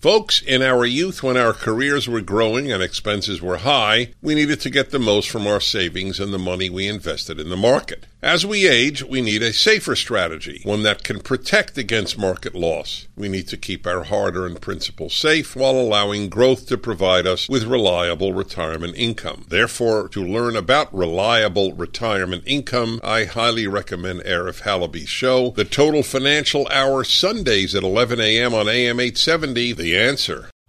Folks, in our youth, when our careers were growing and expenses were high, we needed to get the most from our savings and the money we invested in the market. As we age, we need a safer strategy, one that can protect against market loss. We need to keep our hard earned principal safe while allowing growth to provide us with reliable retirement income. Therefore, to learn about reliable retirement income, I highly recommend Arif Halaby's show, The Total Financial Hour, Sundays at 11 a.m. on AM 870. The answer.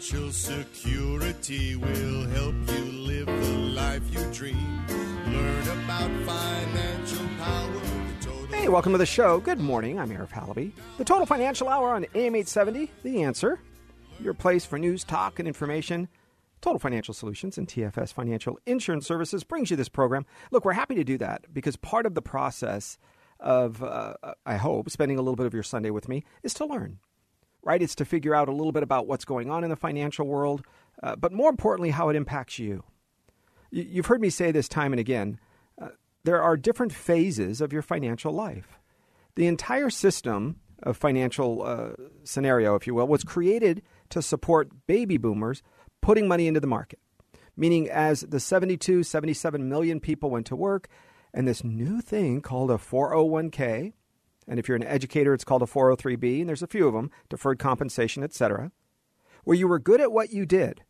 Financial security will help you live the life you dream. Learn about financial power. Hey, welcome to the show. Good morning. I'm Arif Halaby. The Total Financial Hour on AM 870, The Answer. Your place for news, talk, and information. Total Financial Solutions and TFS Financial Insurance Services brings you this program. Look, we're happy to do that because part of the process of, uh, I hope, spending a little bit of your Sunday with me is to learn right? It's to figure out a little bit about what's going on in the financial world, uh, but more importantly, how it impacts you. You've heard me say this time and again. Uh, there are different phases of your financial life. The entire system of financial uh, scenario, if you will, was created to support baby boomers putting money into the market. Meaning, as the 72, 77 million people went to work, and this new thing called a 401k, and if you're an educator, it's called a 403b, and there's a few of them, deferred compensation, etc., where you were good at what you did.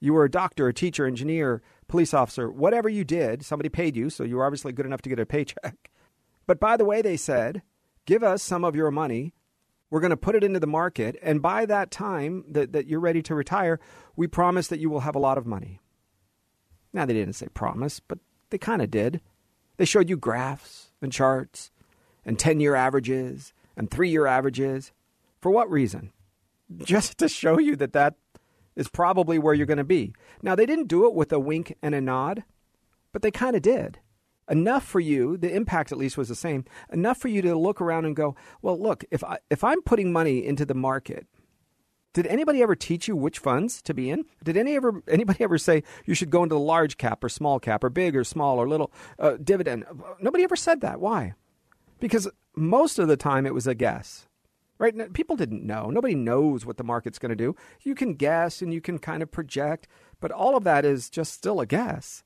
You were a doctor, a teacher, engineer, police officer, whatever you did, somebody paid you, so you were obviously good enough to get a paycheck. But by the way, they said, give us some of your money. We're going to put it into the market. And by that time that, that you're ready to retire, we promise that you will have a lot of money. Now, they didn't say promise, but they kind of did. They showed you graphs and charts and 10 year averages and three year averages. For what reason? Just to show you that that is probably where you're going to be. Now, they didn't do it with a wink and a nod, but they kind of did. Enough for you, the impact at least was the same, enough for you to look around and go, well, look, if, I, if I'm putting money into the market, did anybody ever teach you which funds to be in? Did any ever anybody ever say you should go into the large cap or small cap or big or small or little uh, dividend? Nobody ever said that. Why? because most of the time it was a guess. Right? People didn't know. Nobody knows what the market's going to do. You can guess and you can kind of project, but all of that is just still a guess.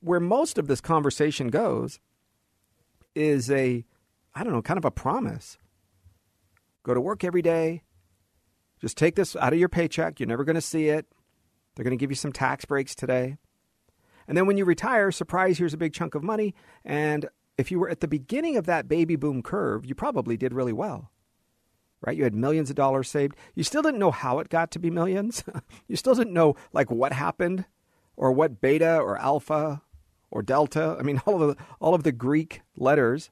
Where most of this conversation goes is a, I don't know, kind of a promise. Go to work every day. Just take this out of your paycheck. You're never going to see it. They're going to give you some tax breaks today. And then when you retire, surprise, here's a big chunk of money. And if you were at the beginning of that baby boom curve, you probably did really well. Right? You had millions of dollars saved. You still didn't know how it got to be millions. you still didn't know like what happened or what beta or alpha or delta. I mean, all of the all of the Greek letters.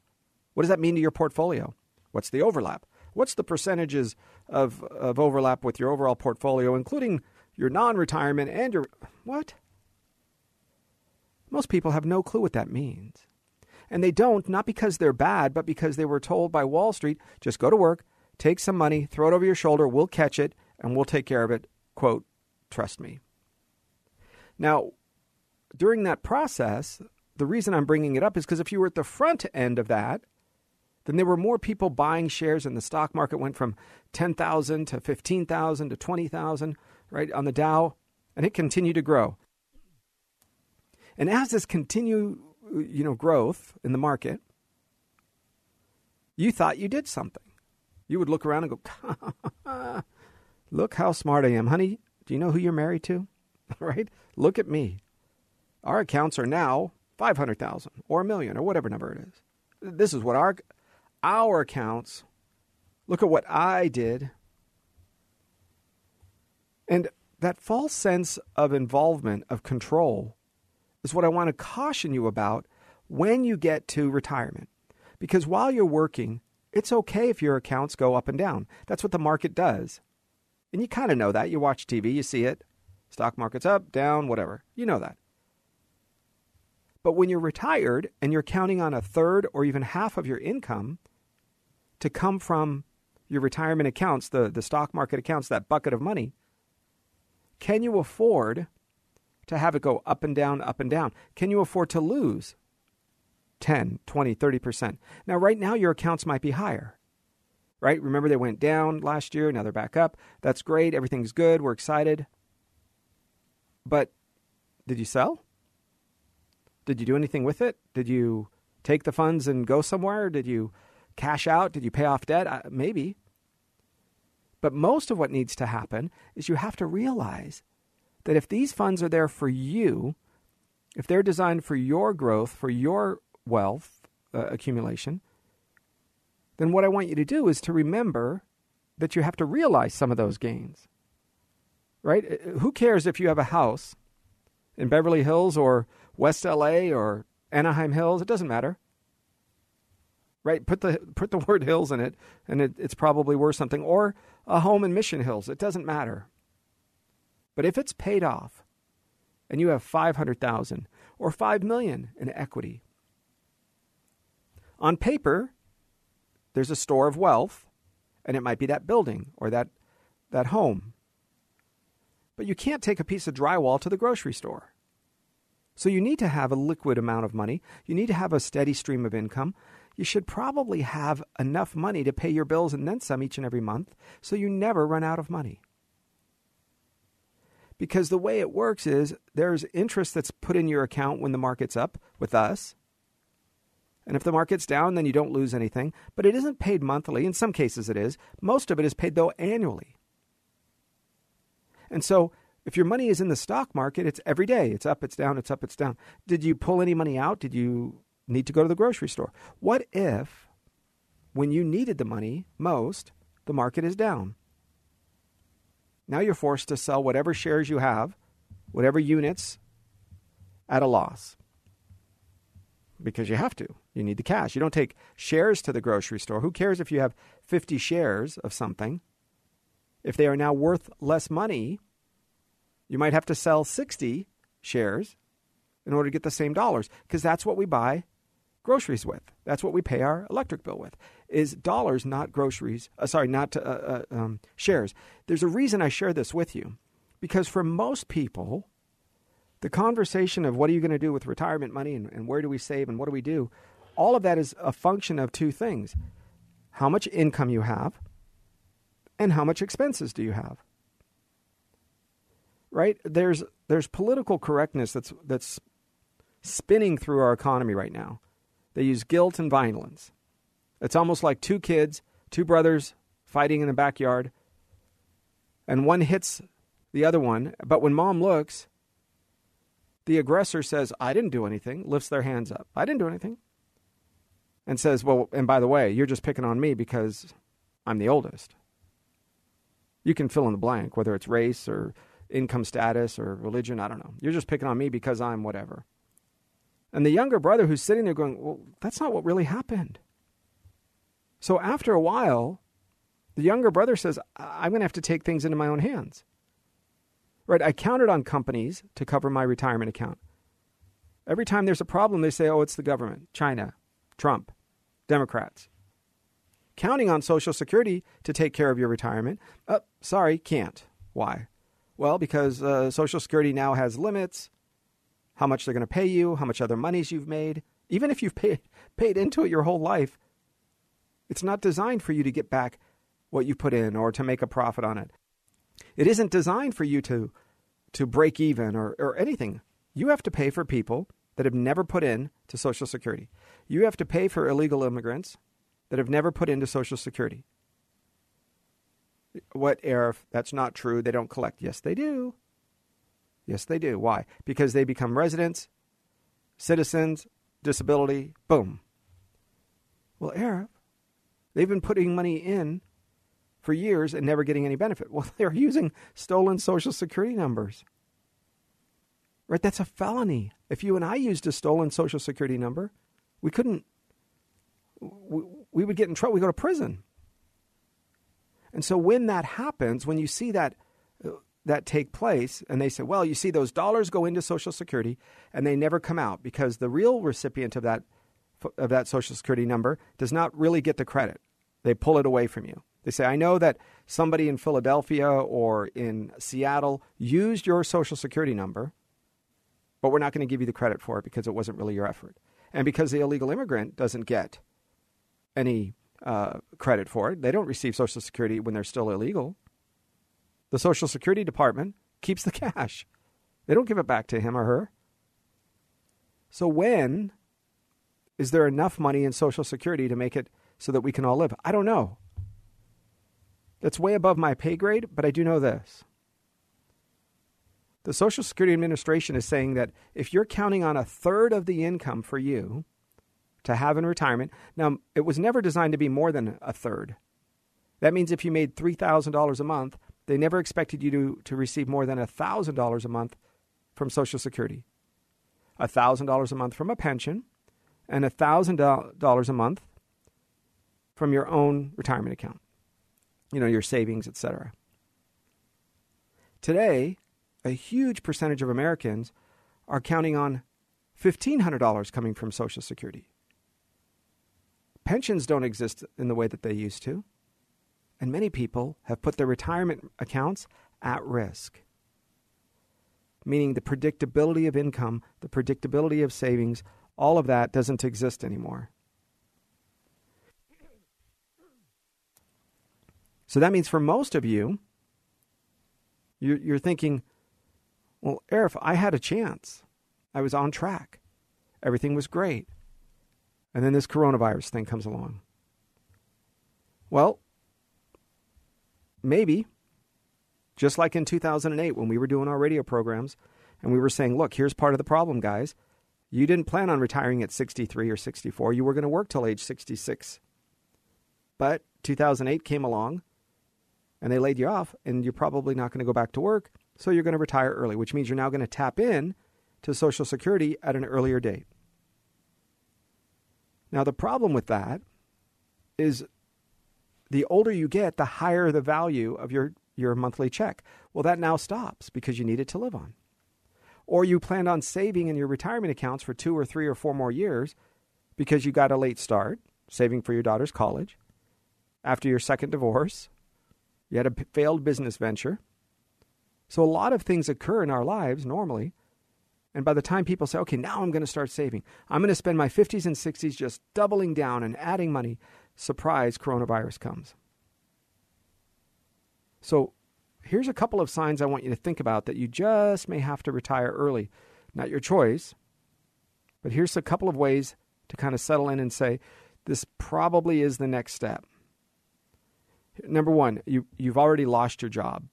What does that mean to your portfolio? What's the overlap? What's the percentages of, of overlap with your overall portfolio, including your non retirement and your what? Most people have no clue what that means. And they don't, not because they're bad, but because they were told by Wall Street just go to work, take some money, throw it over your shoulder, we'll catch it, and we'll take care of it. Quote, trust me. Now, during that process, the reason I'm bringing it up is because if you were at the front end of that, then there were more people buying shares and the stock market went from 10,000 to 15,000 to 20,000, right, on the Dow, and it continued to grow. And as this continued, you know, growth in the market, you thought you did something. You would look around and go, look how smart I am. Honey, do you know who you're married to? right? Look at me. Our accounts are now 500,000 or a million or whatever number it is. This is what our our accounts look at what I did. And that false sense of involvement, of control, is what I want to caution you about when you get to retirement. Because while you're working, it's okay if your accounts go up and down. That's what the market does. And you kind of know that. You watch TV, you see it. Stock market's up, down, whatever. You know that. But when you're retired and you're counting on a third or even half of your income to come from your retirement accounts, the, the stock market accounts, that bucket of money, can you afford to have it go up and down, up and down? Can you afford to lose 10, 20, 30%? Now, right now, your accounts might be higher right? Remember, they went down last year. Now they're back up. That's great. Everything's good. We're excited. But did you sell? Did you do anything with it? Did you take the funds and go somewhere? Did you cash out? Did you pay off debt? Uh, maybe. But most of what needs to happen is you have to realize that if these funds are there for you, if they're designed for your growth, for your wealth uh, accumulation, then what I want you to do is to remember that you have to realize some of those gains. Right? Uh, who cares if you have a house in Beverly Hills or West LA or Anaheim Hills? It doesn't matter. Right? Put the put the word hills in it and it, it's probably worth something or a home in Mission Hills. It doesn't matter. But if it's paid off and you have 500,000 or 5 million in equity, on paper, there's a store of wealth, and it might be that building or that, that home. But you can't take a piece of drywall to the grocery store. So you need to have a liquid amount of money. You need to have a steady stream of income. You should probably have enough money to pay your bills and then some each and every month so you never run out of money. Because the way it works is there's interest that's put in your account when the market's up with us, and if the market's down, then you don't lose anything. But it isn't paid monthly. In some cases, it is. Most of it is paid, though, annually. And so, if your money is in the stock market, it's every day. It's up, it's down, it's up, it's down. Did you pull any money out? Did you need to go to the grocery store? What if, when you needed the money most, the market is down? Now you're forced to sell whatever shares you have, whatever units, at a loss because you have to. You need the cash. You don't take shares to the grocery store. Who cares if you have 50 shares of something? If they are now worth less money, you might have to sell 60 shares in order to get the same dollars because that's what we buy groceries with. That's what we pay our electric bill with. Is dollars, not groceries. Uh, sorry, not uh, uh, um, shares. There's a reason I share this with you because for most people, the conversation of what are you going to do with retirement money and, and where do we save and what do we do, all of that is a function of two things how much income you have and how much expenses do you have right there's there's political correctness that's that's spinning through our economy right now they use guilt and violence it's almost like two kids two brothers fighting in the backyard and one hits the other one but when mom looks the aggressor says, I didn't do anything, lifts their hands up. I didn't do anything. And says, Well, and by the way, you're just picking on me because I'm the oldest. You can fill in the blank, whether it's race or income status or religion, I don't know. You're just picking on me because I'm whatever. And the younger brother who's sitting there going, Well, that's not what really happened. So after a while, the younger brother says, I'm going to have to take things into my own hands. Right? I counted on companies to cover my retirement account. Every time there's a problem, they say, oh, it's the government, China, Trump, Democrats. Counting on Social Security to take care of your retirement, uh, sorry, can't. Why? Well, because uh, Social Security now has limits, how much they're going to pay you, how much other monies you've made. Even if you've paid, paid into it your whole life, it's not designed for you to get back what you put in or to make a profit on it. It isn't designed for you to to break even or, or anything. You have to pay for people that have never put in to Social Security. You have to pay for illegal immigrants that have never put into Social Security. What, Arif? That's not true. They don't collect. Yes, they do. Yes, they do. Why? Because they become residents, citizens, disability, boom. Well, Arif, they've been putting money in for years and never getting any benefit. Well, they're using stolen social security numbers. Right? That's a felony. If you and I used a stolen social security number, we couldn't we, we would get in trouble. We go to prison. And so when that happens, when you see that that take place, and they say, well, you see those dollars go into Social Security and they never come out because the real recipient of that of that Social Security number does not really get the credit. They pull it away from you. They say, I know that somebody in Philadelphia or in Seattle used your Social Security number, but we're not going to give you the credit for it because it wasn't really your effort. And because the illegal immigrant doesn't get any uh, credit for it, they don't receive Social Security when they're still illegal. The Social Security Department keeps the cash, they don't give it back to him or her. So, when is there enough money in Social Security to make it so that we can all live? I don't know. That's way above my pay grade, but I do know this. The Social Security Administration is saying that if you're counting on a third of the income for you to have in retirement, now it was never designed to be more than a third. That means if you made $3,000 a month, they never expected you to, to receive more than $1,000 a month from Social Security. $1,000 a month from a pension, and $1,000 a month from your own retirement account, you know, your savings, etc. Today, a huge percentage of Americans are counting on $1,500 coming from Social Security. Pensions don't exist in the way that they used to, and many people have put their retirement accounts at risk. Meaning the predictability of income, the predictability of savings all of that doesn't exist anymore. So that means for most of you, you're, thinking, well, Arif, I had a chance. I was on track. Everything was great. And then this coronavirus thing comes along. Well, maybe, just like in 2008 when we were doing our radio programs and we were saying, look, here's part of the problem, guys. You didn't plan on retiring at 63 or 64. You were going to work till age 66. But 2008 came along and they laid you off, and you're probably not going to go back to work. So you're going to retire early, which means you're now going to tap in to Social Security at an earlier date. Now, the problem with that is the older you get, the higher the value of your, your monthly check. Well, that now stops because you need it to live on or you planned on saving in your retirement accounts for two or three or four more years because you got a late start, saving for your daughter's college, after your second divorce, you had a failed business venture. So a lot of things occur in our lives normally. And by the time people say, okay, now I'm going to start saving, I'm going to spend my 50s and 60s just doubling down and adding money, surprise, coronavirus comes. So here's a couple of signs I want you to think about that you just may have to retire early. Not your choice, but here's a couple of ways to kind of settle in and say, this probably is the next step. Number one, you, you've already lost your job,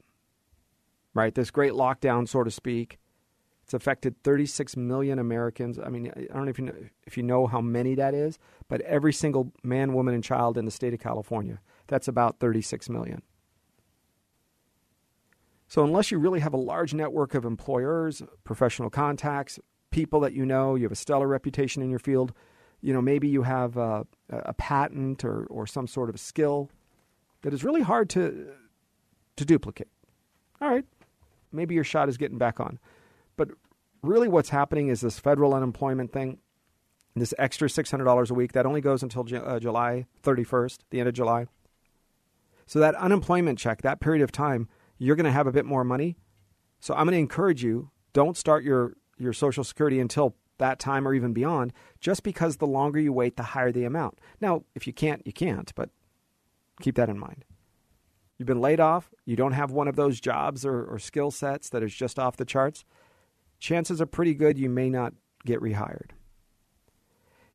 right? This great lockdown, so to speak, it's affected 36 million Americans. I mean, I don't know if you know, if you know how many that is, but every single man, woman, and child in the state of California, that's about 36 million. So, unless you really have a large network of employers, professional contacts, people that you know, you have a stellar reputation in your field, you know, maybe you have a, a patent or, or some sort of skill that is really hard to, to duplicate. All right, maybe your shot is getting back on. But really, what's happening is this federal unemployment thing, this extra $600 a week, that only goes until uh, July 31st, the end of July. So, that unemployment check, that period of time, you're going to have a bit more money. So I'm going to encourage you don't start your, your Social Security until that time or even beyond, just because the longer you wait, the higher the amount. Now, if you can't, you can't, but keep that in mind. You've been laid off, you don't have one of those jobs or, or skill sets that is just off the charts, chances are pretty good you may not get rehired.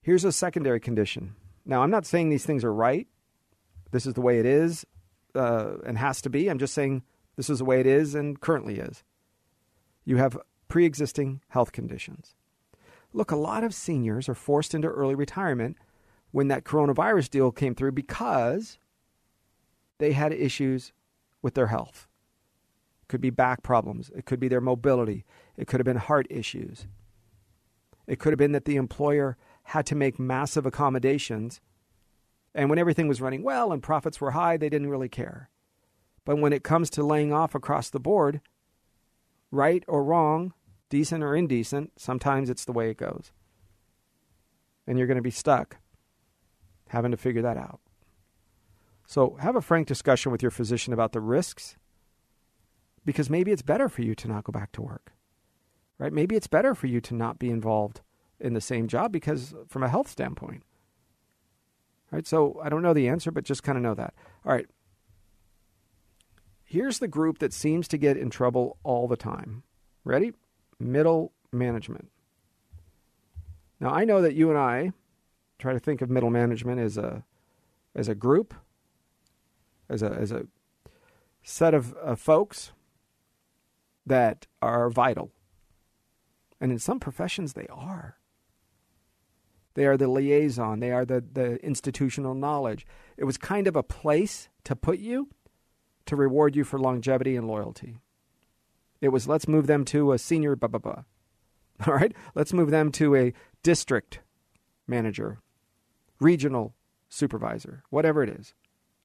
Here's a secondary condition. Now, I'm not saying these things are right. This is the way it is uh, and has to be. I'm just saying this is the way it is and currently is. You have pre existing health conditions. Look, a lot of seniors are forced into early retirement when that coronavirus deal came through because they had issues with their health. It could be back problems, it could be their mobility, it could have been heart issues. It could have been that the employer had to make massive accommodations And when everything was running well and profits were high, they didn't really care. But when it comes to laying off across the board, right or wrong, decent or indecent, sometimes it's the way it goes. And you're going to be stuck having to figure that out. So have a frank discussion with your physician about the risks because maybe it's better for you to not go back to work. Right? Maybe it's better for you to not be involved in the same job because from a health standpoint. Right? So I don't know the answer, but just kind of know that. All right. Here's the group that seems to get in trouble all the time. Ready? Middle management. Now I know that you and I try to think of middle management as a as a group, as a as a set of, folks that are vital. And in some professions they are. They are the liaison, they are the, the institutional knowledge. It was kind of a place to put you to reward you for longevity and loyalty. It was let's move them to a senior blah blah blah. All right? Let's move them to a district manager regional supervisor, whatever it is.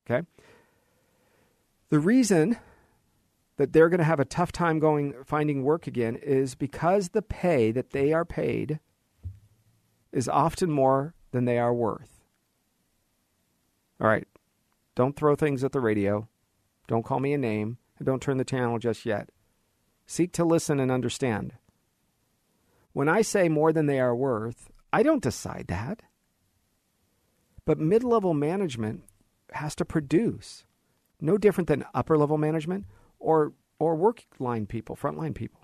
Okay? The reason that they're going to have a tough time going finding work again is because the pay that they are paid is often more than they are worth. All right. Don't throw things at the radio. Don't call me a name. And don't turn the channel just yet. Seek to listen and understand. When I say more than they are worth, I don't decide that. But mid level management has to produce, no different than upper level management or, or work line people, frontline people.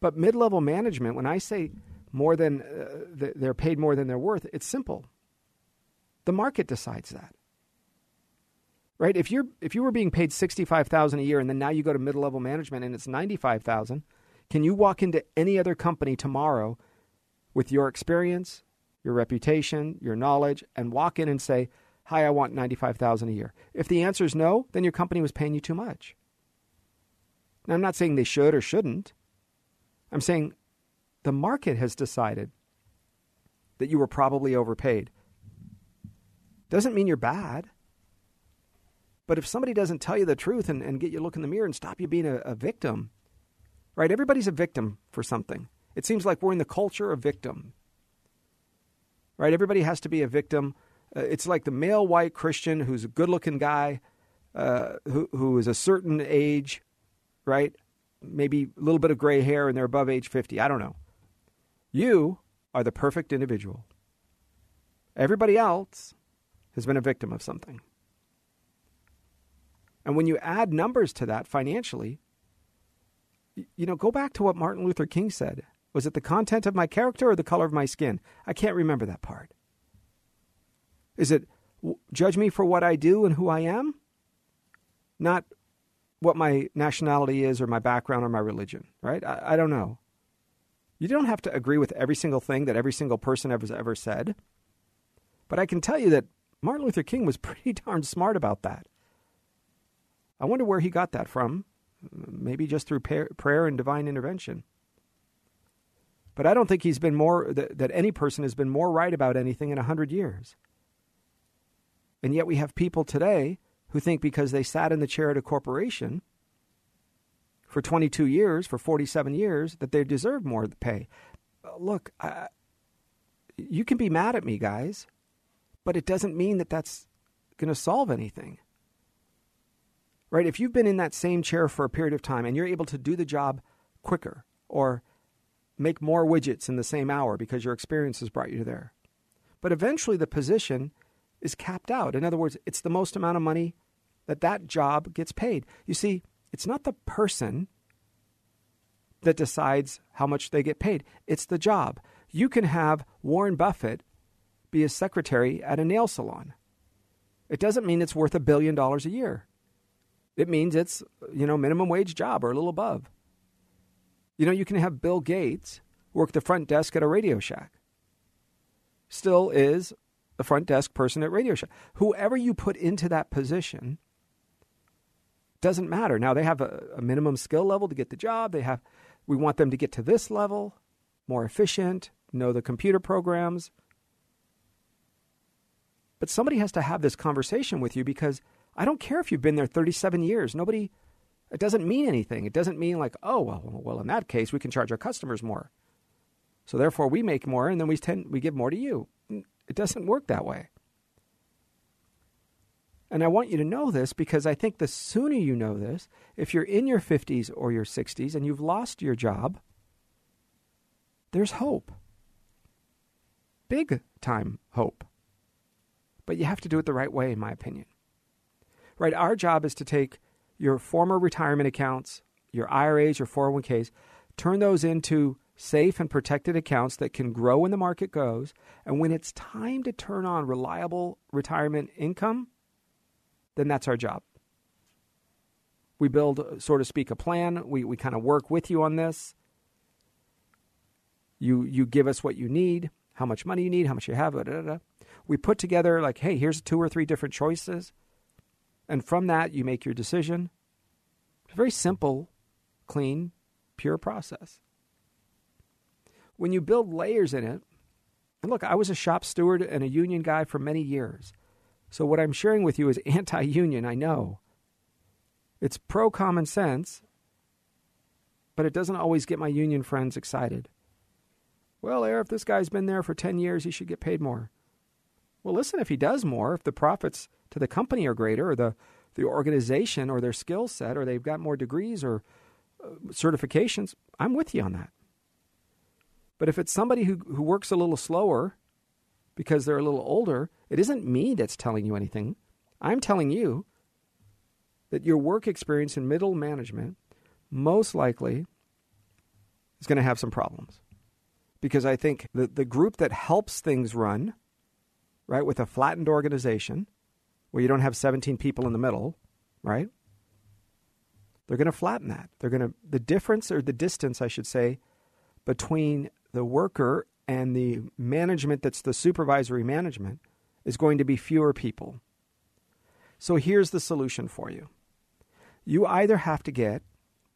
But mid level management, when I say more than uh, they're paid more than they're worth, it's simple. The market decides that. Right? If you're if you were being paid 65,000 a year and then now you go to mid-level management and it's 95,000, can you walk into any other company tomorrow with your experience, your reputation, your knowledge, and walk in and say, Hi, I want 95000 a year. If the answer is no, then your company was paying you too much. Now, I'm not saying they should or shouldn't. I'm saying the market has decided that you were probably overpaid. Doesn't mean you're bad. But if somebody doesn't tell you the truth and, and get you look in the mirror and stop you being a, a victim, right? Everybody's a victim for something. It seems like we're in the culture of victim right? Everybody has to be a victim. Uh, it's like the male white Christian who's a good looking guy, uh, who, who is a certain age, right? Maybe a little bit of gray hair and they're above age 50. I don't know. You are the perfect individual. Everybody else has been a victim of something. And when you add numbers to that financially, you know, go back to what Martin Luther King said was it the content of my character or the color of my skin? I can't remember that part. Is it judge me for what I do and who I am? Not what my nationality is or my background or my religion, right? I, I don't know. You don't have to agree with every single thing that every single person ever, ever said. But I can tell you that Martin Luther King was pretty darn smart about that. I wonder where he got that from. Maybe just through prayer and divine intervention. But I don't think he's been more, that, that any person has been more right about anything in 100 years. And yet we have people today who think because they sat in the chair at a corporation for 22 years, for 47 years, that they deserve more pay. Look, I, you can be mad at me, guys, but it doesn't mean that that's going to solve anything. Right? If you've been in that same chair for a period of time and you're able to do the job quicker or make more widgets in the same hour because your experience has brought you there. But eventually the position is capped out. In other words, it's the most amount of money that that job gets paid. You see, it's not the person that decides how much they get paid, it's the job. You can have Warren Buffett be a secretary at a nail salon. It doesn't mean it's worth a billion dollars a year. It means it's, you know, minimum wage job or a little above. You know, you can have Bill Gates work the front desk at a Radio Shack. Still is the front desk person at Radio Shack. Whoever you put into that position doesn't matter. Now they have a, a minimum skill level to get the job. They have we want them to get to this level, more efficient, know the computer programs. But somebody has to have this conversation with you because I don't care if you've been there 37 years. Nobody, it doesn't mean anything. It doesn't mean like, oh, well, well, in that case, we can charge our customers more. So therefore, we make more and then we, tend, we give more to you. It doesn't work that way. And I want you to know this because I think the sooner you know this, if you're in your 50s or your 60s and you've lost your job, there's hope. Big time hope. But you have to do it the right way, in my opinion. Right? Our job is to take your former retirement accounts, your IRAs, your 401ks, turn those into safe and protected accounts that can grow when the market goes. And when it's time to turn on reliable retirement income, then that's our job. We build, so to speak, a plan. We, we kind of work with you on this. You, you give us what you need, how much money you need, how much you have. We put together, like, hey, here's two or three different choices. And from that, you make your decision. It's a very simple, clean, pure process. When you build layers in it, and look, I was a shop steward and a union guy for many years. So what I'm sharing with you is anti union, I know. It's pro common sense, but it doesn't always get my union friends excited. Well, Arif, this guy's been there for 10 years, he should get paid more. Well, listen, if he does more, if the profits to the company are greater, or the, the organization, or their skill set, or they've got more degrees or uh, certifications, I'm with you on that. But if it's somebody who, who works a little slower because they're a little older, it isn't me that's telling you anything. I'm telling you that your work experience in middle management most likely is going to have some problems. Because I think the, the group that helps things run, right, with a flattened organization where you don't have 17 people in the middle, right? They're going to flatten that. They're going to, the difference or the distance, I should say, between the worker and the management that's the supervisory management is going to be fewer people. So here's the solution for you you either have to get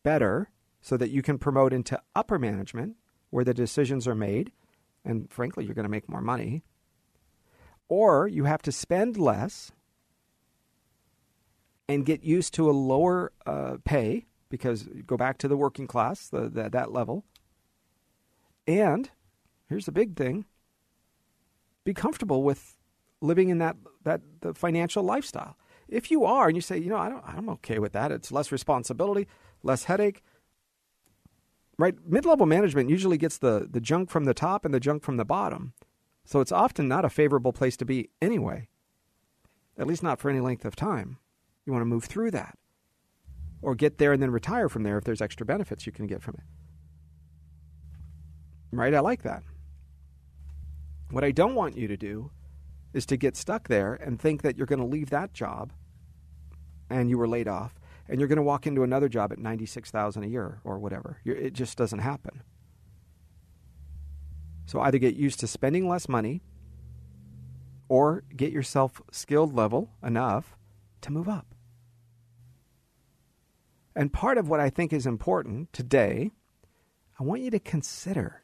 better so that you can promote into upper management where the decisions are made, and frankly, you're going to make more money, or you have to spend less and get used to a lower uh, pay because go back to the working class, the, the, that level, and here's the big thing be comfortable with living in that, that the financial lifestyle. If you are and you say, you know, I don't, I'm okay with that, it's less responsibility, less headache. Right? Mid level management usually gets the, the junk from the top and the junk from the bottom. So it's often not a favorable place to be anyway, at least not for any length of time. You want to move through that or get there and then retire from there if there's extra benefits you can get from it. Right? I like that. What I don't want you to do is to get stuck there and think that you're going to leave that job and you were laid off and you're going to walk into another job at 96,000 a year or whatever. You're, it just doesn't happen. So either get used to spending less money or get yourself skilled level enough to move up. And part of what I think is important today, I want you to consider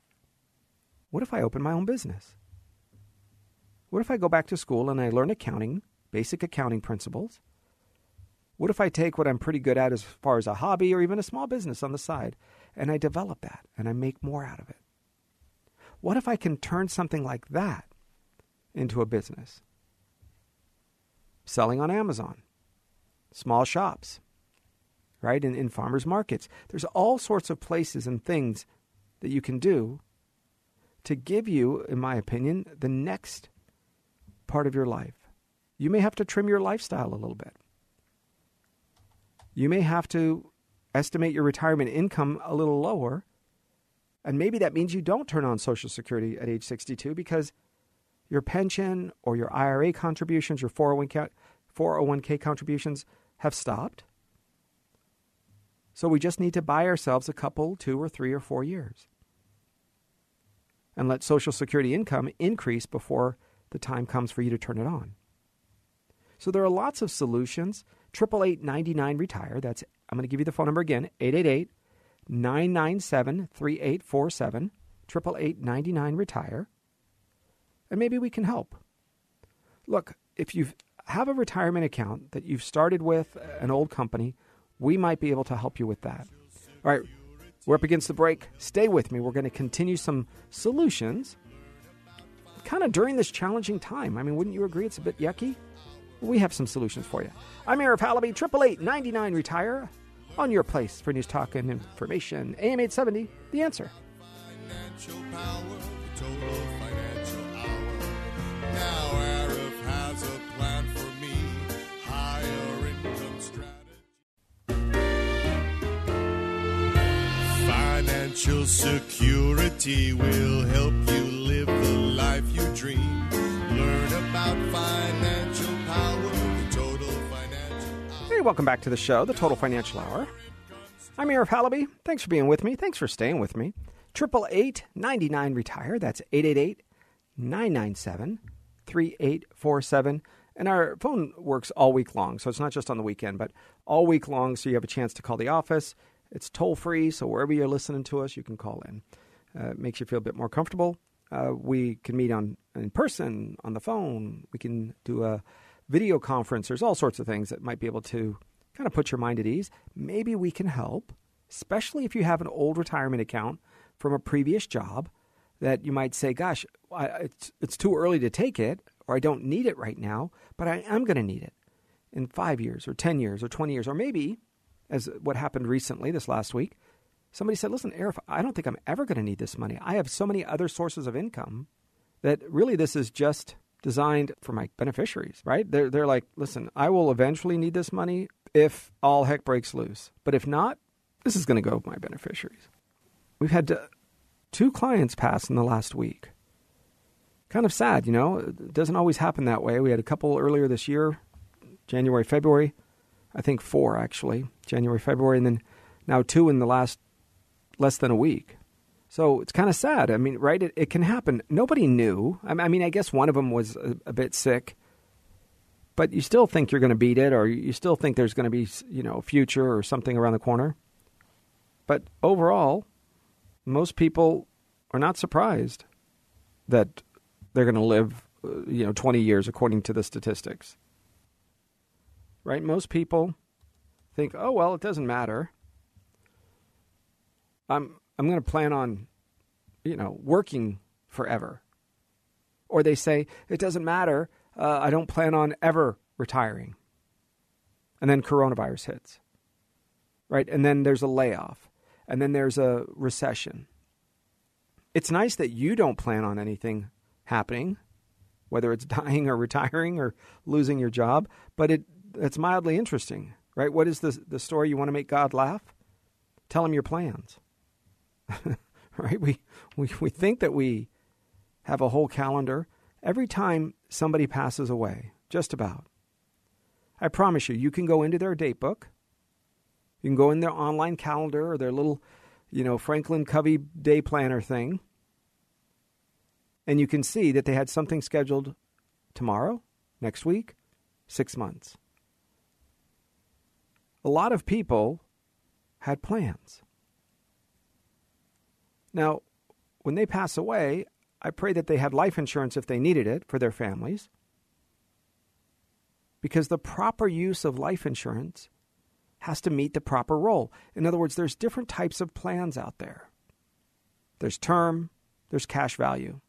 what if I open my own business? What if I go back to school and I learn accounting, basic accounting principles? What if I take what I'm pretty good at as far as a hobby or even a small business on the side and I develop that and I make more out of it? What if I can turn something like that into a business? Selling on Amazon, small shops, right? In, in farmers markets. There's all sorts of places and things that you can do to give you, in my opinion, the next part of your life. You may have to trim your lifestyle a little bit. You may have to estimate your retirement income a little lower. And maybe that means you don't turn on Social Security at age 62 because your pension or your IRA contributions, your 401k, 401k contributions have stopped. So we just need to buy ourselves a couple, two or three or four years and let Social Security income increase before the time comes for you to turn it on. So there are lots of solutions. 888 retire. That's I'm going to give you the phone number again, 888 997 3847. 888 retire. And maybe we can help. Look, if you have a retirement account that you've started with an old company, we might be able to help you with that. All right, we're up against the break. Stay with me. We're going to continue some solutions kind of during this challenging time. I mean, wouldn't you agree it's a bit yucky? We have some solutions for you. I'm Arif Halaby, 888 99 Retire, on your place for news, talk, and information. AM 870, The Answer. Financial power, the total financial hour. Now Arif has a plan for me. Higher income strategy. Financial security will help you life you dream. Learn about financial power, total financial hour. Hey, welcome back to the show, The Total Financial Hour. I'm Arif Halaby. Thanks for being with me. Thanks for staying with me. 888 99 Retire. That's 888 997 3847. And our phone works all week long, so it's not just on the weekend, but all week long, so you have a chance to call the office. It's toll free, so wherever you're listening to us, you can call in. Uh, it makes you feel a bit more comfortable. Uh, we can meet on in person, on the phone. We can do a video conference. There's all sorts of things that might be able to kind of put your mind at ease. Maybe we can help, especially if you have an old retirement account from a previous job that you might say, "Gosh, I, it's it's too early to take it, or I don't need it right now, but I am going to need it in five years, or ten years, or twenty years, or maybe." As what happened recently this last week, somebody said, Listen, Arif, I don't think I'm ever going to need this money. I have so many other sources of income that really this is just designed for my beneficiaries, right? They're, they're like, Listen, I will eventually need this money if all heck breaks loose. But if not, this is going to go with my beneficiaries. We've had uh, two clients pass in the last week. Kind of sad, you know? It doesn't always happen that way. We had a couple earlier this year, January, February. I think four actually, January, February, and then now two in the last less than a week. So it's kind of sad. I mean, right? It, it can happen. Nobody knew. I mean, I guess one of them was a, a bit sick, but you still think you're going to beat it, or you still think there's going to be, you know, a future or something around the corner. But overall, most people are not surprised that they're going to live, uh, you know, 20 years according to the statistics right? Most people think, "Oh well, it doesn't matter. I'm I'm going to plan on, you know, working forever." Or they say, "It doesn't matter. Uh, I don't plan on ever retiring." And then coronavirus hits, right? And then there's a layoff, and then there's a recession. It's nice that you don't plan on anything happening, whether it's dying or retiring or losing your job, but it it's mildly interesting, right? What is the the story you want to make God laugh? Tell him your plans. right? We, we we think that we have a whole calendar every time somebody passes away, just about. I promise you, you can go into their date book. You can go in their online calendar or their little, you know, Franklin Covey day planner thing. And you can see that they had something scheduled tomorrow, next week, six months a lot of people had plans. Now, when they pass away, I pray that they had life insurance if they needed it for their families. Because the proper use of life insurance has to meet the proper role. In other words, there's different types of plans out there. There's term, there's cash value.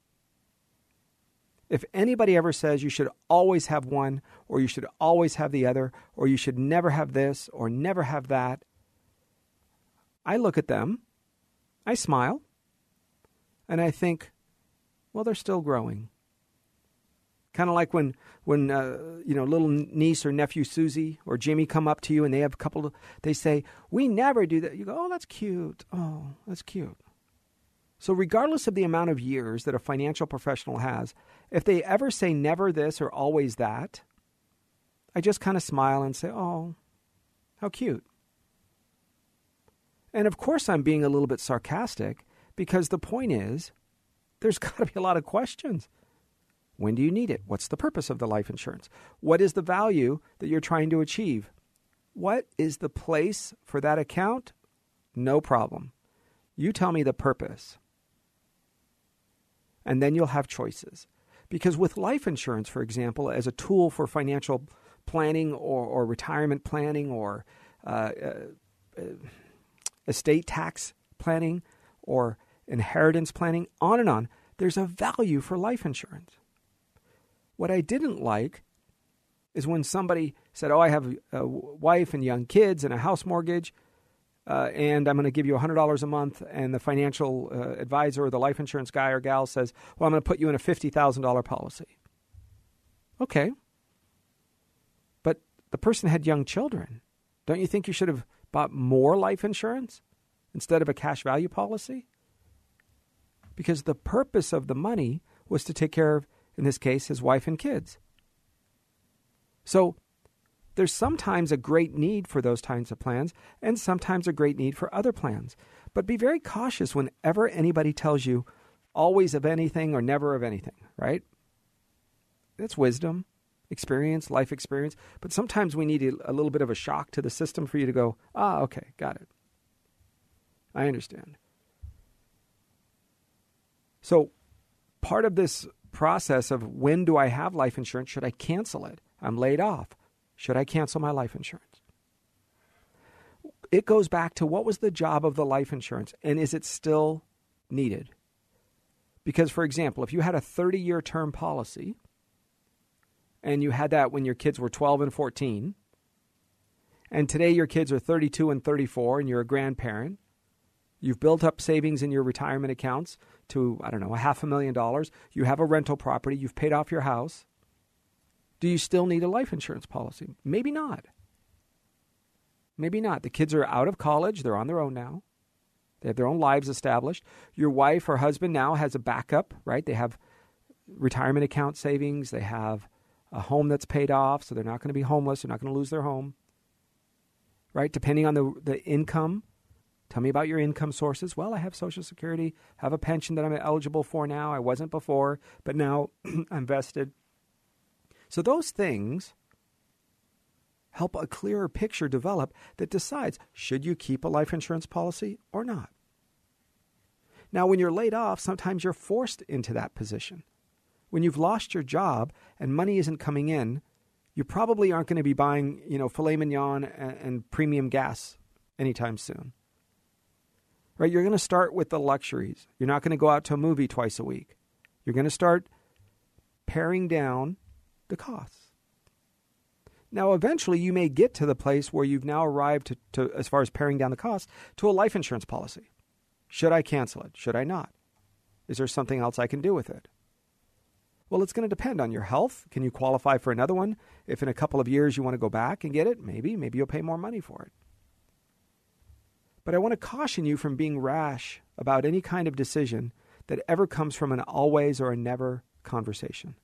If anybody ever says you should always have one, or you should always have the other, or you should never have this, or never have that, I look at them, I smile, and I think, well, they're still growing. Kind of like when, when uh, you know, little niece or nephew Susie or Jimmy come up to you and they have a couple they say, we never do that. You go, oh, that's cute. Oh, that's cute. So, regardless of the amount of years that a financial professional has, if they ever say never this or always that, I just kind of smile and say, oh, how cute. And of course, I'm being a little bit sarcastic because the point is there's got to be a lot of questions. When do you need it? What's the purpose of the life insurance? What is the value that you're trying to achieve? What is the place for that account? No problem. You tell me the purpose and then you'll have choices. Because with life insurance, for example, as a tool for financial planning or, or retirement planning or uh, uh, uh estate tax planning or inheritance planning, on and on, there's a value for life insurance. What I didn't like is when somebody said, Oh, I have a wife and young kids and a house mortgage, uh, and I'm going to give you $100 a month, and the financial uh, advisor or the life insurance guy or gal says, Well, I'm going to put you in a $50,000 policy. Okay. But the person had young children. Don't you think you should have bought more life insurance instead of a cash value policy? Because the purpose of the money was to take care of, in this case, his wife and kids. So there's sometimes a great need for those kinds of plans and sometimes a great need for other plans. But be very cautious whenever anybody tells you always of anything or never of anything, right? That's wisdom, experience, life experience. But sometimes we need a little bit of a shock to the system for you to go, ah, okay, got it. I understand. So, part of this process of when do I have life insurance, should I cancel it? I'm laid off. Should I cancel my life insurance? It goes back to what was the job of the life insurance and is it still needed? Because, for example, if you had a 30 year term policy and you had that when your kids were 12 and 14, and today your kids are 32 and 34 and you're a grandparent, you've built up savings in your retirement accounts to, I don't know, a half a million dollars, you have a rental property, you've paid off your house, do you still need a life insurance policy? Maybe not. Maybe not. The kids are out of college, they're on their own now. They have their own lives established. Your wife or husband now has a backup, right? They have retirement account savings, they have a home that's paid off, so they're not going to be homeless, they're not going to lose their home. Right? Depending on the the income, Tell me about your income sources. Well, I have Social Security, have a pension that I'm eligible for now. I wasn't before, but now I'm vested. So those things help a clearer picture develop that decides should you keep a life insurance policy or not. Now, when you're laid off, sometimes you're forced into that position. When you've lost your job and money isn't coming in, you probably aren't going to be buying, you know, filet mignon and, and premium gas anytime soon. Right? You're going to start with the luxuries. You're not going to go out to a movie twice a week. You're going to start paring down the costs. Now, eventually, you may get to the place where you've now arrived to, to, as far as paring down the costs, to a life insurance policy. Should I cancel it? Should I not? Is there something else I can do with it? Well, it's going to depend on your health. Can you qualify for another one? If in a couple of years you want to go back and get it, maybe. Maybe you'll pay more money for it. But I want to caution you from being rash about any kind of decision that ever comes from an always or a never conversation.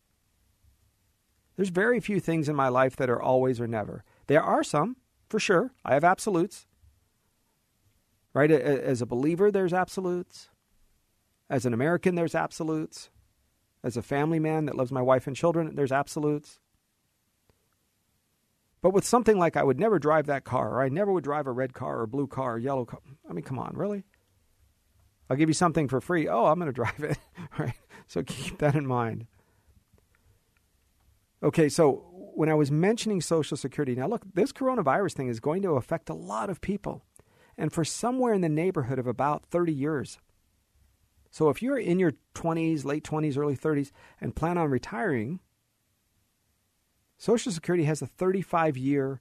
There's very few things in my life that are always or never. There are some, for sure. I have absolutes. Right? As a believer, there's absolutes. As an American, there's absolutes. As a family man that loves my wife and children, there's absolutes. But with something like I would never drive that car, or I never would drive a red car or blue car or yellow car. I mean, come on, really? I'll give you something for free. Oh, I'm going to drive it. right? So keep that in mind. Okay, so when I was mentioning Social Security, now look, this coronavirus thing is going to affect a lot of people, and for somewhere in the neighborhood of about 30 years. So if you're in your 20s, late 20s, early 30s, and plan on retiring, Social Security has a 35 year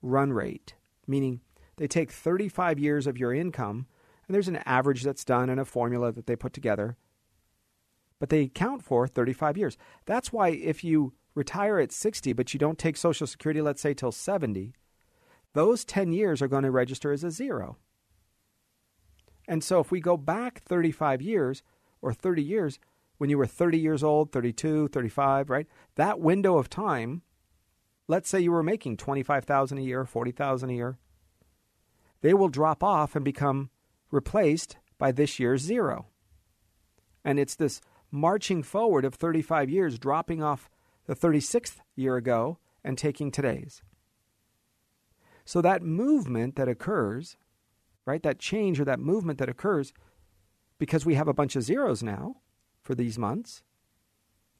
run rate, meaning they take 35 years of your income, and there's an average that's done in a formula that they put together, but they count for 35 years. That's why if you retire at 60, but you don't take Social Security, let's say, till 70, those 10 years are going to register as a zero. And so if we go back 35 years or 30 years, when you were 30 years old, 32, 35, right? That window of time, let's say you were making 25,000 a year, 40,000 a year, they will drop off and become replaced by this year's zero. And it's this marching forward of 35 years dropping off the 36th year ago and taking today's. So that movement that occurs, right, that change or that movement that occurs because we have a bunch of zeros now for these months,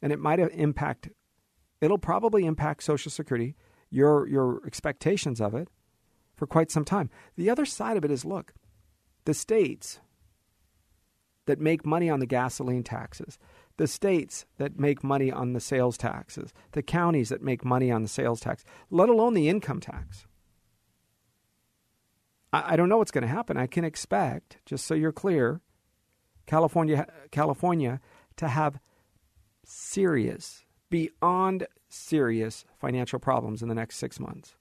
and it might impact. It'll probably impact Social Security, your your expectations of it, for quite some time. The other side of it is, look, the states that make money on the gasoline taxes, the states that make money on the sales taxes, the counties that make money on the sales tax, let alone the income tax. I, I don't know what's going to happen. I can expect, just so you're clear, California, California to have serious, beyond serious financial problems in the next six months.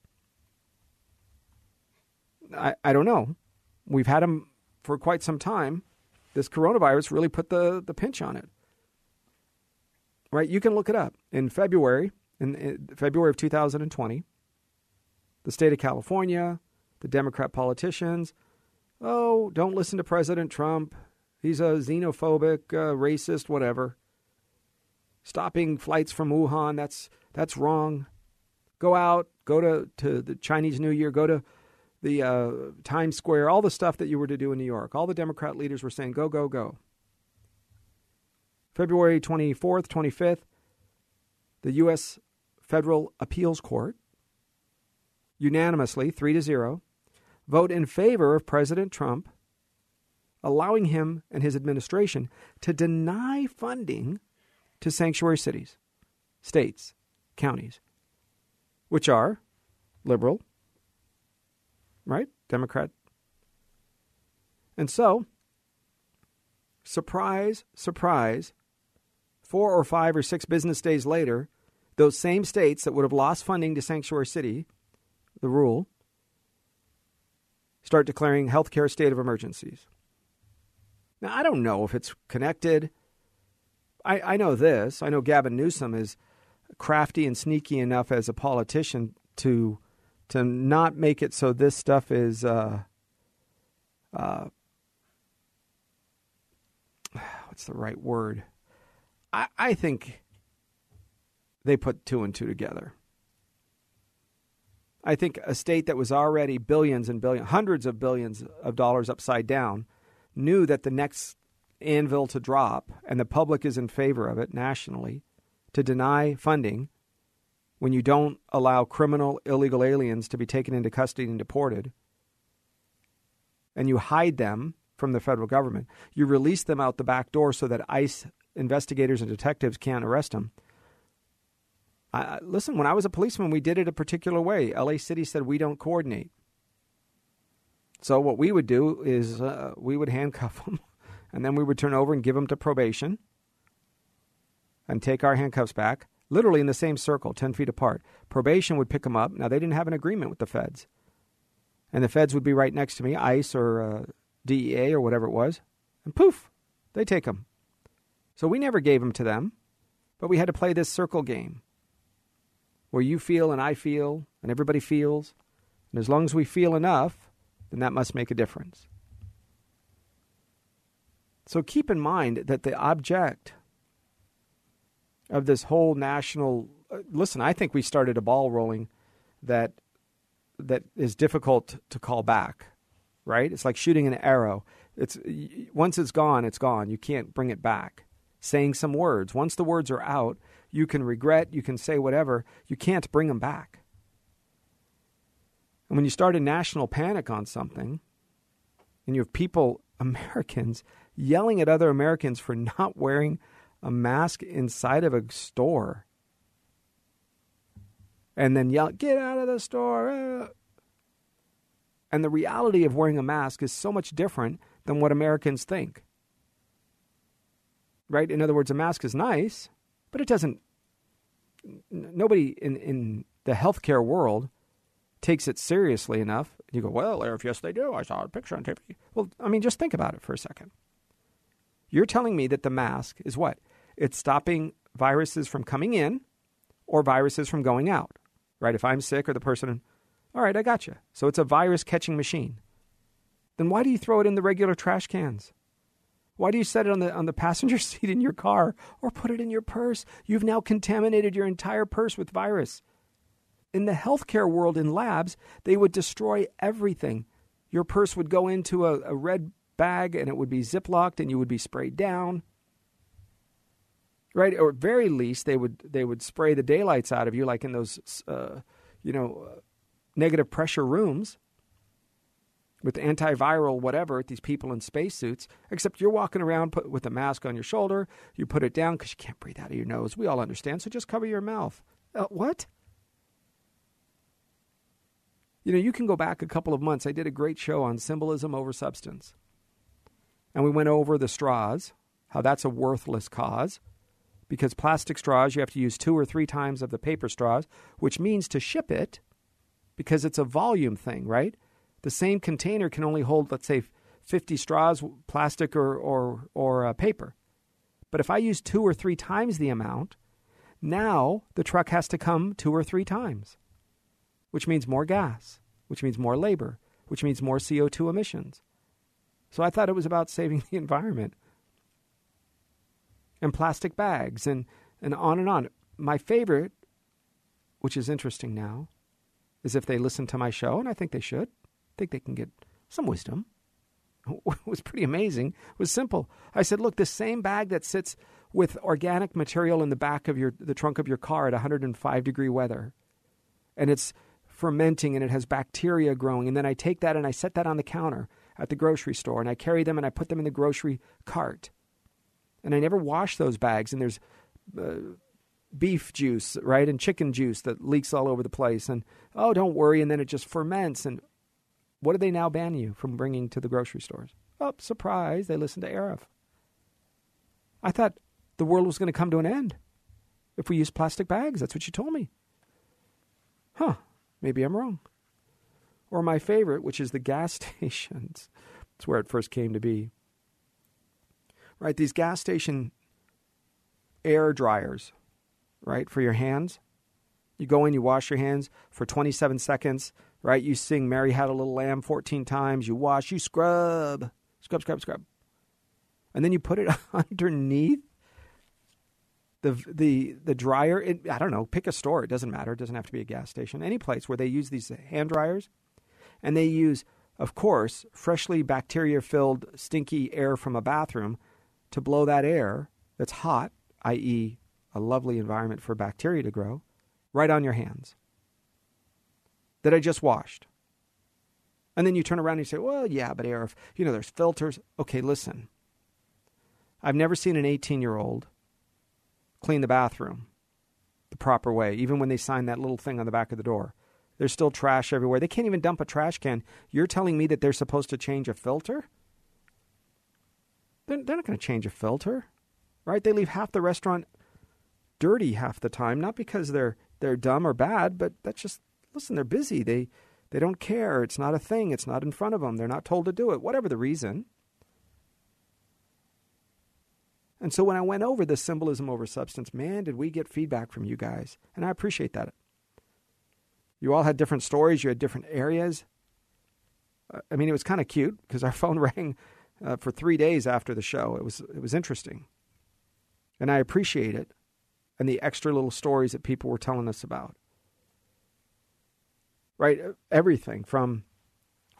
I, I don't know. We've had them for quite some time. This coronavirus really put the, the pinch on it. Right? You can look it up. In February, in, in February of 2020, the state of California, the Democrat politicians, oh, don't listen to President Trump. He's a xenophobic, uh, racist, whatever. Stopping flights from Wuhan, that's that's wrong. Go out, go to, to the Chinese New Year, go to the uh, Times Square, all the stuff that you were to do in New York. All the Democrat leaders were saying, go, go, go. February 24th, 25th, the U.S. Federal Appeals Court unanimously, 3 to 0, vote in favor of President Trump, allowing him and his administration to deny funding to sanctuary cities, states, counties, which are liberal, right? Democrat. And so, surprise, surprise, four or five or six business days later, those same states that would have lost funding to Sanctuary City, the rule, start declaring healthcare state of emergencies. Now, I don't know if it's connected. I, I know this. I know Gavin Newsom is crafty and sneaky enough as a politician to to not make it so this stuff is uh, uh, what's the right word? I, I think they put two and two together. I think a state that was already billions and billions, hundreds of billions of dollars upside down, knew that the next anvil to drop, and the public is in favor of it nationally, to deny funding when you don't allow criminal illegal aliens to be taken into custody and deported, and you hide them from the federal government, you release them out the back door so that ICE investigators and detectives can't arrest them. I, listen, when I was a policeman, we did it a particular way. LA City said we don't coordinate. So what we would do is uh, we would handcuff them, and then we would turn over and give them to probation, and take our handcuffs back literally in the same circle, 10 feet apart. Probation would pick them up. Now, they didn't have an agreement with the feds. And the feds would be right next to me, ICE or uh, DEA or whatever it was. And poof, they take them. So we never gave them to them, but we had to play this circle game where you feel and I feel and everybody feels. And as long as we feel enough, then that must make a difference. So keep in mind that the object of this whole national uh, listen, I think we started a ball rolling that that is difficult to call back, right? It's like shooting an arrow. It's once it's gone, it's gone. You can't bring it back. Saying some words, once the words are out, you can regret, you can say whatever, you can't bring them back. And when you start a national panic on something, and you have people, Americans, yelling at other Americans for not wearing a mask inside of a store and then yell, Get out of the store. And the reality of wearing a mask is so much different than what Americans think. Right? In other words, a mask is nice, but it doesn't. Nobody in, in the healthcare world takes it seriously enough. You go, Well, Arif, yes, they do. I saw a picture on TV. Well, I mean, just think about it for a second. You're telling me that the mask is what? It's stopping viruses from coming in or viruses from going out, right? If I'm sick or the person, all right, I got you. So it's a virus catching machine. Then why do you throw it in the regular trash cans? Why do you set it on the on the passenger seat in your car or put it in your purse? You've now contaminated your entire purse with virus. In the healthcare world in labs, they would destroy everything. Your purse would go into a, a red bag and it would be ziplocked and you would be sprayed down. right? Or at very least, they would they would spray the daylights out of you, like in those, uh, you know, uh, negative pressure rooms with antiviral whatever. These people in spacesuits, except you're walking around put, with a mask on your shoulder. You put it down because you can't breathe out of your nose. We all understand. So just cover your mouth. Uh, what? You know, you can go back a couple of months. I did a great show on symbolism over substance. And we went over the straws, how that's a worthless cause. Because plastic straws, you have to use two or three times of the paper straws, which means to ship it, because it's a volume thing, right? The same container can only hold, let's say, 50 straws, plastic or, or, or uh, paper. But if I use two or three times the amount, now the truck has to come two or three times which means more gas, which means more labor, which means more CO2 emissions. So I thought it was about saving the environment. And plastic bags and, and on and on. My favorite, which is interesting now, is if they listen to my show, and I think they should. I think they can get some wisdom. It was pretty amazing. It was simple. I said, look, this same bag that sits with organic material in the back of your the trunk of your car at 105 degree weather, and it's fermenting and it has bacteria growing. And then I take that and I set that on the counter at the grocery store and I carry them and I put them in the grocery cart. And I never wash those bags. And there's uh, beef juice, right? And chicken juice that leaks all over the place. And oh, don't worry. And then it just ferments. And what do they now ban you from bringing to the grocery stores? Oh, surprise. They listen to Arif. I thought the world was going to come to an end if we use plastic bags. That's what you told me. Huh. Maybe I'm wrong. Or my favorite, which is the gas stations. That's where it first came to be. Right, these gas station air dryers, right, for your hands. You go in, you wash your hands for 27 seconds, right? You sing Mary Had a Little Lamb 14 times, you wash, you scrub, scrub, scrub, scrub. And then you put it underneath the the the dryer. It, I don't know. Pick a store. It doesn't matter. It doesn't have to be a gas station. Any place where they use these hand dryers, and they use, of course, freshly bacteria filled stinky air from a bathroom to blow that air that's hot, i.e., a lovely environment for bacteria to grow, right on your hands that I just washed. And then you turn around and you say, well, yeah, but air, you know, there's filters. Okay, listen. I've never seen an 18 year old clean the bathroom the proper way, even when they sign that little thing on the back of the door. There's still trash everywhere. They can't even dump a trash can. You're telling me that they're supposed to change a filter? They're, they're not going to change a filter, right? They leave half the restaurant dirty half the time, not because they're they're dumb or bad, but that's just listen. They're busy. They they don't care. It's not a thing. It's not in front of them. They're not told to do it. Whatever the reason. And so when I went over the symbolism over substance, man, did we get feedback from you guys. And I appreciate that. You all had different stories, you had different areas. Uh, I mean, it was kind of cute because our phone rang uh, for three days after the show. It was, it was interesting. And I appreciate it and the extra little stories that people were telling us about. Right? Everything from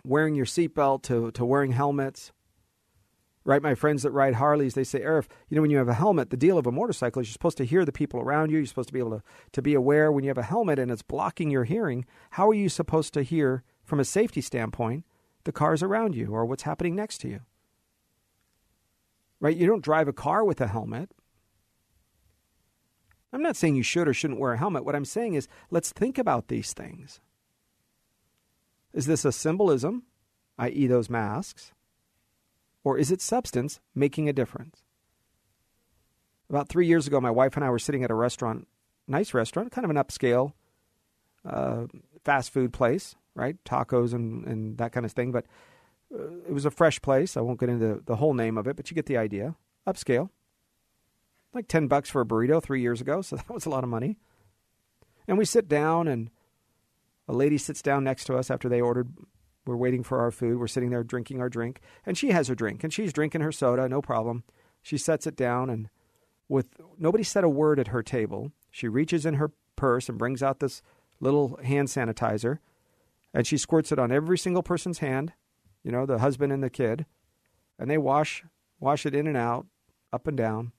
wearing your seatbelt to, to wearing helmets right? My friends that ride Harleys, they say, Arif, you know, when you have a helmet, the deal of a motorcycle is you're supposed to hear the people around you. You're supposed to be able to, to be aware when you have a helmet and it's blocking your hearing. How are you supposed to hear, from a safety standpoint, the cars around you or what's happening next to you? Right? You don't drive a car with a helmet. I'm not saying you should or shouldn't wear a helmet. What I'm saying is let's think about these things. Is this a symbolism, i.e., those masks? Or is it substance making a difference? About three years ago, my wife and I were sitting at a restaurant, nice restaurant, kind of an upscale uh, fast food place, right? Tacos and, and that kind of thing. But uh, it was a fresh place. I won't get into the whole name of it, but you get the idea. Upscale. Like 10 bucks for a burrito three years ago, so that was a lot of money. And we sit down, and a lady sits down next to us after they ordered we're waiting for our food. We're sitting there drinking our drink, and she has her drink, and she's drinking her soda, no problem. She sets it down, and with nobody said a word at her table, she reaches in her purse and brings out this little hand sanitizer, and she squirts it on every single person's hand, you know, the husband and the kid, and they wash wash it in and out, up and down.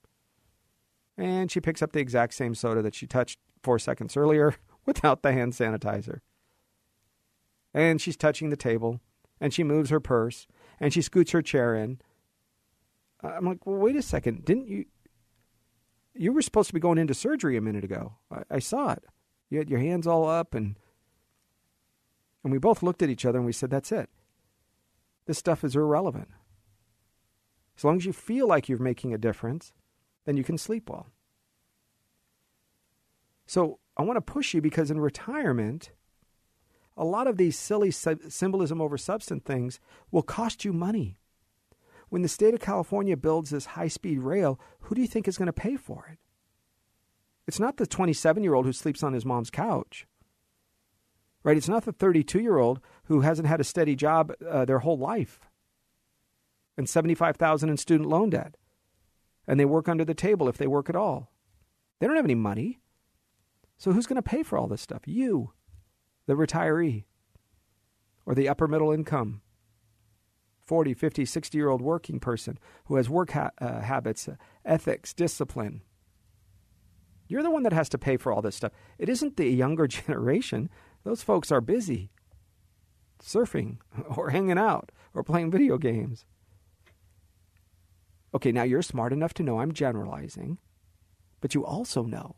And she picks up the exact same soda that she touched four seconds earlier without the hand sanitizer. And she's touching the table, and she moves her purse, and she scoots her chair in. I'm like, well, wait a second. Didn't you? You were supposed to be going into surgery a minute ago. I, I saw it. You had your hands all up, and and we both looked at each other and we said, "That's it. This stuff is irrelevant. As long as you feel like you're making a difference, then you can sleep well." So I want to push you because in retirement, a lot of these silly symbolism over substance things will cost you money. When the state of California builds this high speed rail, who do you think is going to pay for it? It's not the 27 year old who sleeps on his mom's couch. Right? It's not the 32 year old who hasn't had a steady job uh, their whole life and 75,000 in student loan debt. And they work under the table if they work at all. They don't have any money. So who's going to pay for all this stuff? You, the retiree, or the upper middle income 40, 50, 60 year old working person who has work ha- uh, habits, uh, ethics, discipline. You're the one that has to pay for all this stuff. It isn't the younger generation. Those folks are busy surfing or hanging out or playing video games. Okay, now you're smart enough to know I'm generalizing, but you also know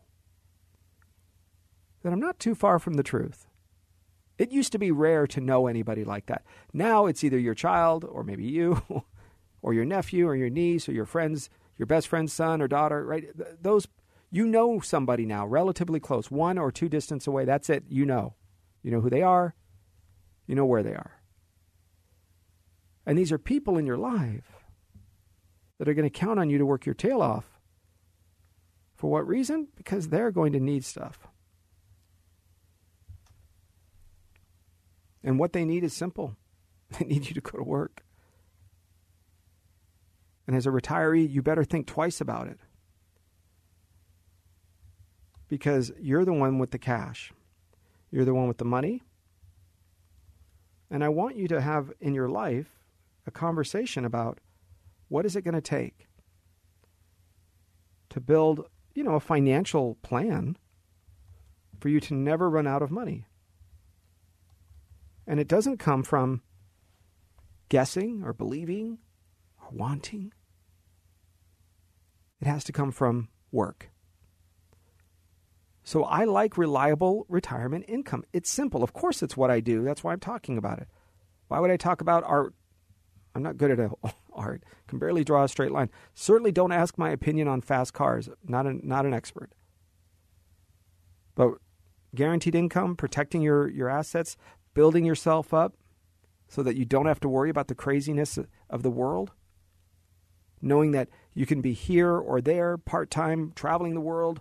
that I'm not too far from the truth. It used to be rare to know anybody like that. Now it's either your child or maybe you or your nephew or your niece or your friend's your best friend's son or daughter, right? Those you know somebody now relatively close, one or two distance away. That's it. You know. You know who they are. You know where they are. And these are people in your life that are going to count on you to work your tail off. For what reason? Because they're going to need stuff. And what they need is simple they need you to go to work. And as a retiree, you better think twice about it. Because you're the one with the cash, you're the one with the money. And I want you to have in your life a conversation about what is it going to take to build, you know, a financial plan for you to never run out of money. And it doesn't come from guessing or believing or wanting. It has to come from work. So I like reliable retirement income. It's simple. Of course, it's what I do. That's why I'm talking about it. Why would I talk about art? I'm not good at art. Can barely draw a straight line. Certainly don't ask my opinion on fast cars. Not an, not an expert. But guaranteed income, protecting your, your assets, building yourself up so that you don't have to worry about the craziness of the world, knowing that you can be here or there, part time, traveling the world,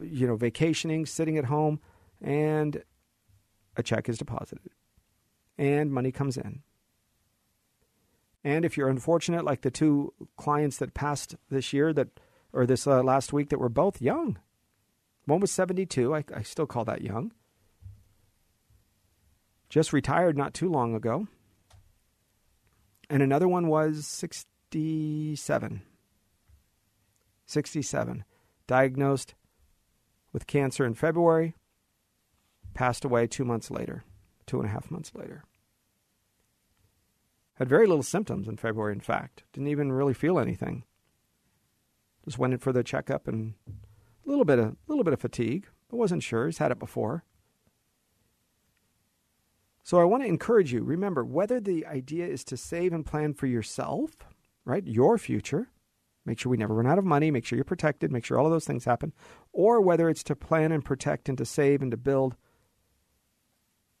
you know, vacationing, sitting at home, and a check is deposited and money comes in. And if you're unfortunate, like the two clients that passed this year that or this uh, last week that were both young, one was 72. I, I still call that young just retired not too long ago. And another one was 67. 67. Diagnosed with cancer in February, passed away two months later, two and a half months later. Had very little symptoms in February, in fact. Didn't even really feel anything. Just went in for the checkup and a little bit of, little bit of fatigue, but wasn't sure. He's had it before. So I want to encourage you remember, whether the idea is to save and plan for yourself, right, your future, make sure we never run out of money, make sure you're protected, make sure all of those things happen, or whether it's to plan and protect and to save and to build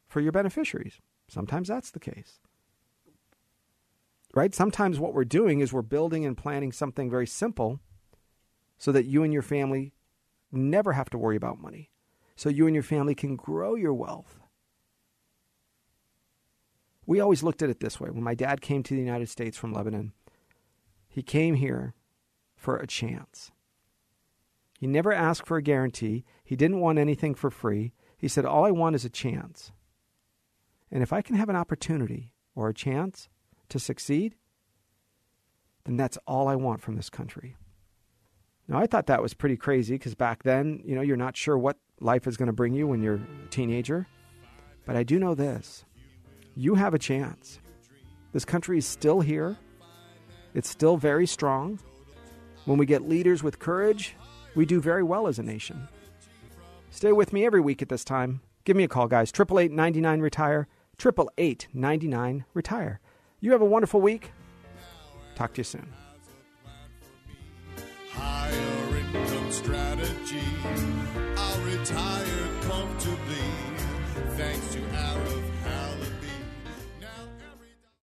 for your beneficiaries. Sometimes that's the case. Right? Sometimes what we're doing is we're building and planning something very simple so that you and your family never have to worry about money. So you and your family can grow your wealth we always looked at it this way. When my dad came to the United States from Lebanon, he came here for a chance. He never asked for a guarantee. He didn't want anything for free. He said, All I want is a chance. And if I can have an opportunity or a chance to succeed, then that's all I want from this country. Now, I thought that was pretty crazy because back then, you know, you're not sure what life is going to bring you when you're a teenager. But I do know this you have a chance. This country is still here, it's still very strong. When we get leaders with courage, we do very well as a nation. Stay with me every week at this time. Give me a call, guys. 888 Retire. 888 Retire. You have a wonderful week. Talk to you soon.